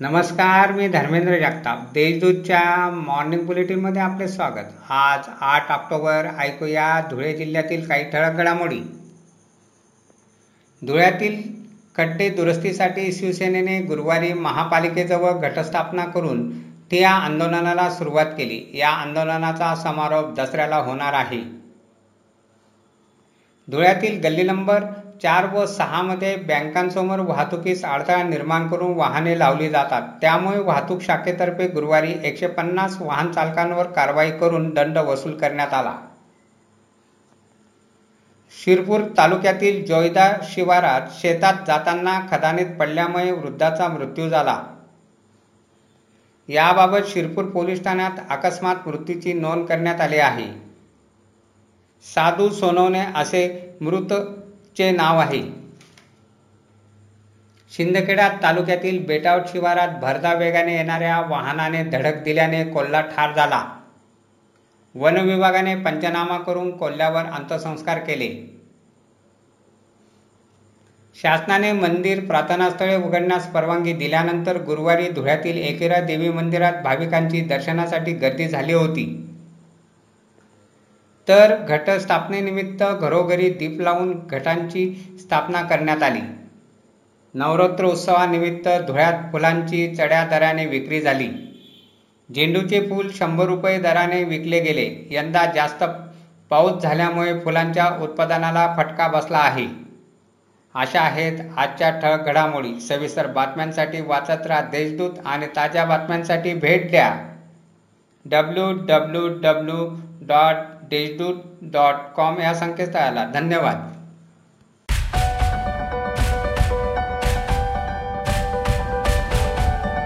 नमस्कार मी धर्मेंद्र जगताप. देशदूतच्या मॉर्निंग बुलेटिनमध्ये आपले स्वागत. आज आठ ऑक्टोबर ऐकूया धुळे जिल्ह्यातील काही ठळक घडामोडी. धुळ्यातील खड्डे दुरुस्तीसाठी शिवसेनेने गुरुवारी महापालिकेजवळ घटस्थापना करून त्या आंदोलनाला सुरुवात केली. या आंदोलनाचा समारोप दसऱ्याला होणार आहे. धुळ्यातील गल्ली नंबर चार व सहामध्ये बँकांसमोर वाहतुकीस अडथळा निर्माण करून वाहने लावली जातात. त्यामुळे वाहतूक शाखेतर्फे गुरुवारी एकशे पन्नास वाहन चालकांवर कारवाई करून दंड वसूल करण्यात आला. शिरपूर तालुक्यातील जोईदा शिवारात शेतात जाताना खदानीत पडल्यामुळे वृद्धाचा मृत्यू झाला. याबाबत शिरपूर पोलीस ठाण्यात अकस्मात मृत्यूची नोंद करण्यात आली आहे. साधू सोनवणे असे मृत चे नाव आहे. शिंदखेडा तालुक्यातील बेटावट शिवारात भरधाव वेगाने येणाऱ्या वाहनाने धडक दिल्याने कोल्हा ठार झाला. वन विभागाने पंचनामा करून कोल्ह्यावर अंत्यसंस्कार केले. शासनाने मंदिर प्रार्थनास्थळे उघडण्यास परवानगी दिल्यानंतर गुरुवारी धुळ्यातील एकेरा देवी मंदिरात भाविकांची दर्शनासाठी गर्दी झाली होती. तर घटस्थापनेनिमित्त घरोघरी दीप लावून घटांची स्थापना करण्यात आली. नवरात्र उत्सवानिमित्त धुळ्यात फुलांची चढ्या दराने विक्री झाली. झेंडूचे फूल शंभर रुपये दराने विकले गेले. यंदा जास्त पाऊस झाल्यामुळे फुलांच्या उत्पादनाला फटका बसला आहे. अशा आहेत आजच्या ठळक घडामोडी. सविस्तर बातम्यांसाठी वाचत राहा देशदूत आणि ताज्या बातम्यांसाठी भेट द्या. W W W dot Deshdoot dot com या संकेतस्थळाला. धन्यवाद.